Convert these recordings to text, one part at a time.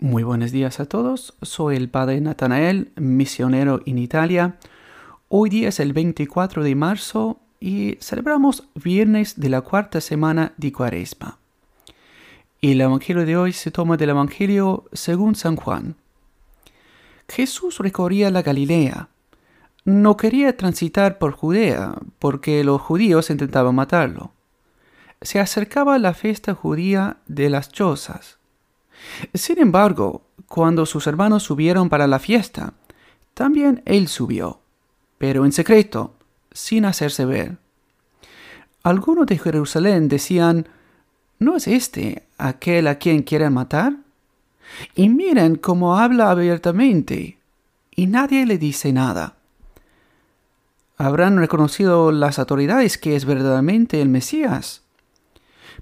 Muy buenos días a todos, soy el padre Natanael, misionero en Italia. Hoy día es el 24 de marzo y celebramos viernes de la cuarta semana de Cuaresma. El Evangelio de hoy se toma del Evangelio según San Juan. Jesús recorría la Galilea. No quería transitar por Judea porque los judíos intentaban matarlo. Se acercaba la fiesta judía de las chozas sin embargo, cuando sus hermanos subieron para la fiesta, también él subió, pero en secreto, sin hacerse ver. Algunos de Jerusalén decían, ¿no es este aquel a quien quieren matar? Y miren cómo habla abiertamente, y nadie le dice nada. Habrán reconocido las autoridades que es verdaderamente el Mesías.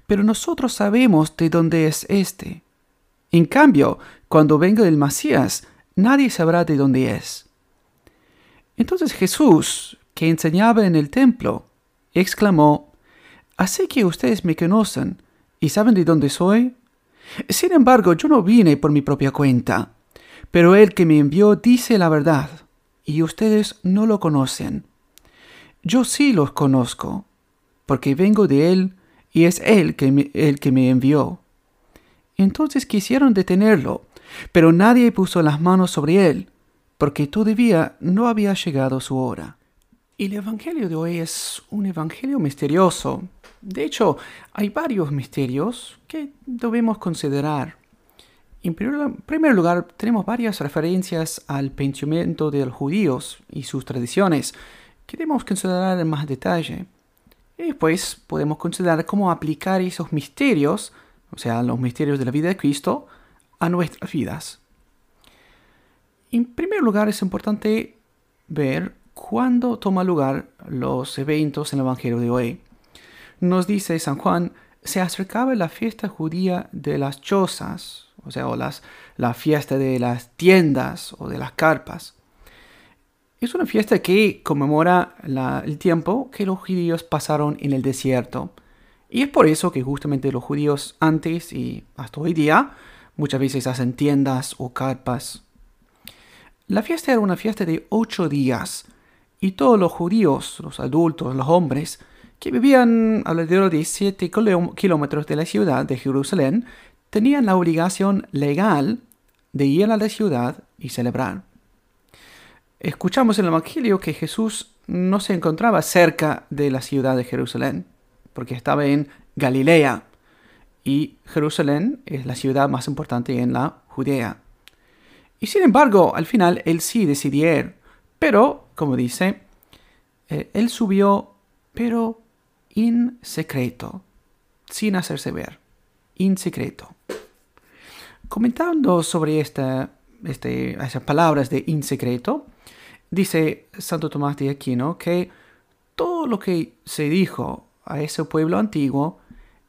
Pero nosotros sabemos de dónde es éste en cambio, cuando venga el Mesías, nadie sabrá de dónde es. Entonces Jesús, que enseñaba en el templo, exclamó, Así que ustedes me conocen y saben de dónde soy. Sin embargo, yo no vine por mi propia cuenta, pero el que me envió dice la verdad, y ustedes no lo conocen. Yo sí los conozco, porque vengo de él, y es él el que me envió. Entonces quisieron detenerlo, pero nadie puso las manos sobre él, porque todavía no había llegado su hora. Y el Evangelio de hoy es un Evangelio misterioso. De hecho, hay varios misterios que debemos considerar. En primer lugar, tenemos varias referencias al pensamiento de los judíos y sus tradiciones que debemos considerar en más detalle. Y después podemos considerar cómo aplicar esos misterios o sea, los misterios de la vida de Cristo, a nuestras vidas. En primer lugar, es importante ver cuándo toma lugar los eventos en el Evangelio de hoy. Nos dice San Juan, se acercaba la fiesta judía de las chozas, o sea, o las, la fiesta de las tiendas o de las carpas. Es una fiesta que conmemora el tiempo que los judíos pasaron en el desierto y es por eso que justamente los judíos antes y hasta hoy día muchas veces hacen tiendas o carpas. La fiesta era una fiesta de ocho días y todos los judíos, los adultos, los hombres, que vivían alrededor de siete kilómetros de la ciudad de Jerusalén, tenían la obligación legal de ir a la ciudad y celebrar. Escuchamos en el Evangelio que Jesús no se encontraba cerca de la ciudad de Jerusalén porque estaba en Galilea y Jerusalén es la ciudad más importante en la Judea. Y sin embargo, al final él sí decidió pero, como dice, eh, él subió, pero en secreto, sin hacerse ver, en secreto. Comentando sobre esta, este, esas palabras de in secreto, dice Santo Tomás de Aquino que todo lo que se dijo a ese pueblo antiguo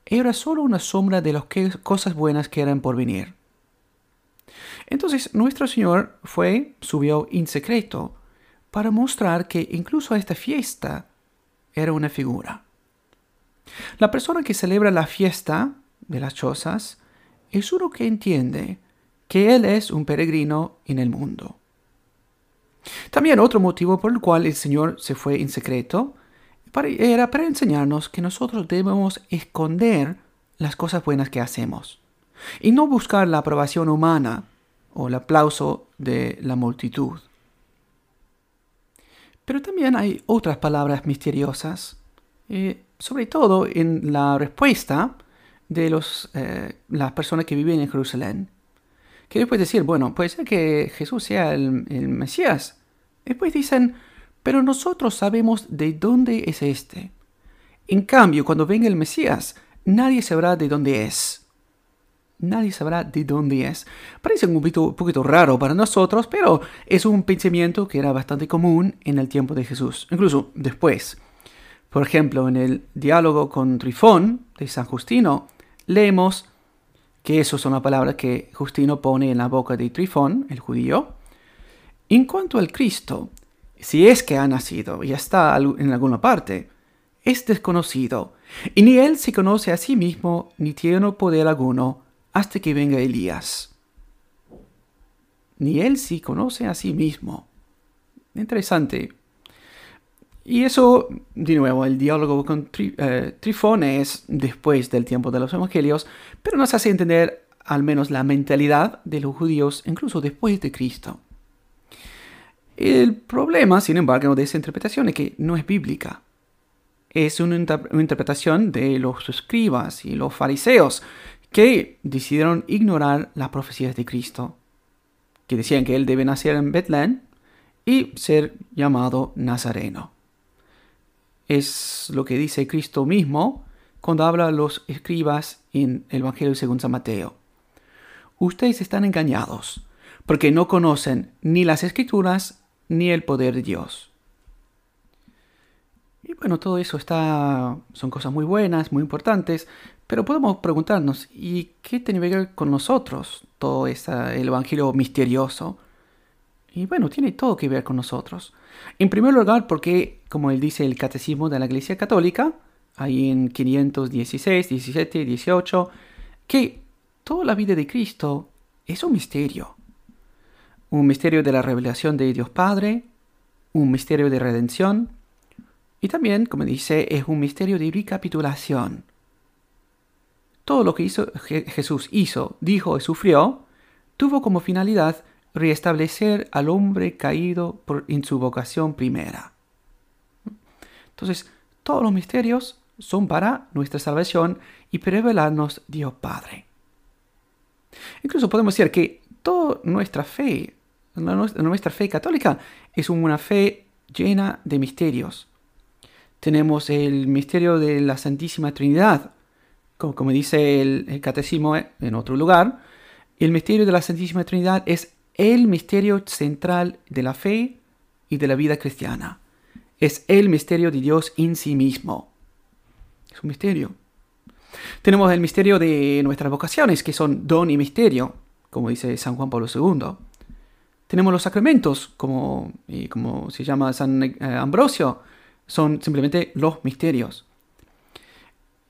era solo una sombra de las cosas buenas que eran por venir. Entonces nuestro Señor fue, subió en secreto, para mostrar que incluso esta fiesta era una figura. La persona que celebra la fiesta de las chozas es uno que entiende que Él es un peregrino en el mundo. También otro motivo por el cual el Señor se fue en secreto era para enseñarnos que nosotros debemos esconder las cosas buenas que hacemos y no buscar la aprobación humana o el aplauso de la multitud. Pero también hay otras palabras misteriosas, eh, sobre todo en la respuesta de los, eh, las personas que viven en Jerusalén. Que después decir, bueno, puede ser que Jesús sea el, el Mesías. Después dicen, pero nosotros sabemos de dónde es este. En cambio, cuando venga el Mesías, nadie sabrá de dónde es. Nadie sabrá de dónde es. Parece un poquito, un poquito raro para nosotros, pero es un pensamiento que era bastante común en el tiempo de Jesús, incluso después. Por ejemplo, en el diálogo con Trifón de San Justino, leemos que eso es una palabra que Justino pone en la boca de Trifón, el judío. En cuanto al Cristo, si es que ha nacido y está en alguna parte, es desconocido, y ni él se conoce a sí mismo ni tiene poder alguno hasta que venga Elías. ni él sí conoce a sí mismo. Interesante. Y eso, de nuevo, el diálogo con eh, Trifón es después del tiempo de los evangelios, pero nos hace entender al menos la mentalidad de los judíos incluso después de Cristo. El problema, sin embargo, de esa interpretación es que no es bíblica. Es una, interpretación de los escribas y los fariseos que decidieron ignorar las profecías de Cristo, que decían que él debe nacer en Betlén y ser llamado Nazareno. Es lo que dice Cristo mismo cuando habla a los escribas en el Evangelio según San Mateo. Ustedes están engañados, porque no conocen ni las escrituras ni el poder de Dios. Y bueno, todo eso está, son cosas muy buenas, muy importantes, pero podemos preguntarnos, ¿y qué tiene que ver con nosotros todo ese, el Evangelio misterioso? Y bueno, tiene todo que ver con nosotros. En primer lugar, porque, como él dice el Catecismo de la Iglesia Católica, ahí en 516, 17, 18, que toda la vida de Cristo es un misterio. Un misterio de la revelación de Dios Padre, un misterio de redención, y también, como dice, es un misterio de recapitulación. Todo lo que hizo, Jesús hizo, dijo y sufrió, tuvo como finalidad restablecer al hombre caído en su vocación primera. Entonces, todos los misterios son para nuestra salvación y revelarnos Dios Padre. Incluso podemos decir que toda nuestra fe, nuestra fe católica, es una fe llena de misterios. Tenemos el misterio de la Santísima Trinidad, como, dice el, el catecismo en otro lugar. El misterio de la Santísima Trinidad es el misterio central de la fe y de la vida cristiana. Es el misterio de Dios en sí mismo. Es un misterio. Tenemos el misterio de nuestras vocaciones, que son don y misterio, como dice San Juan Pablo II. Tenemos los sacramentos, como, como se llama San eh, Ambrosio, son simplemente los misterios.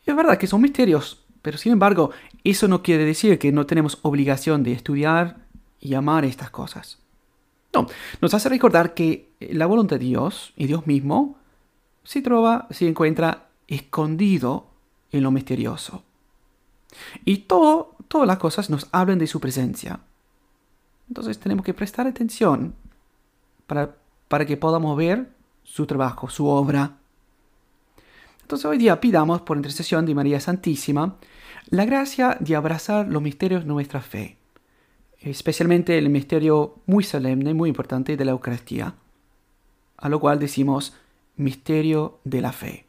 Es verdad que son misterios, pero sin embargo, eso no quiere decir que no tenemos obligación de estudiar y amar estas cosas. No, nos hace recordar que la voluntad de Dios y Dios mismo se trova, se encuentra escondido en lo misterioso. Y todo, todas las cosas nos hablan de su presencia. Entonces tenemos que prestar atención para, para que podamos ver su trabajo, su obra. Entonces hoy día pidamos por intercesión de María Santísima la gracia de abrazar los misterios de nuestra fe especialmente el misterio muy solemne, muy importante de la Eucaristía, a lo cual decimos misterio de la fe.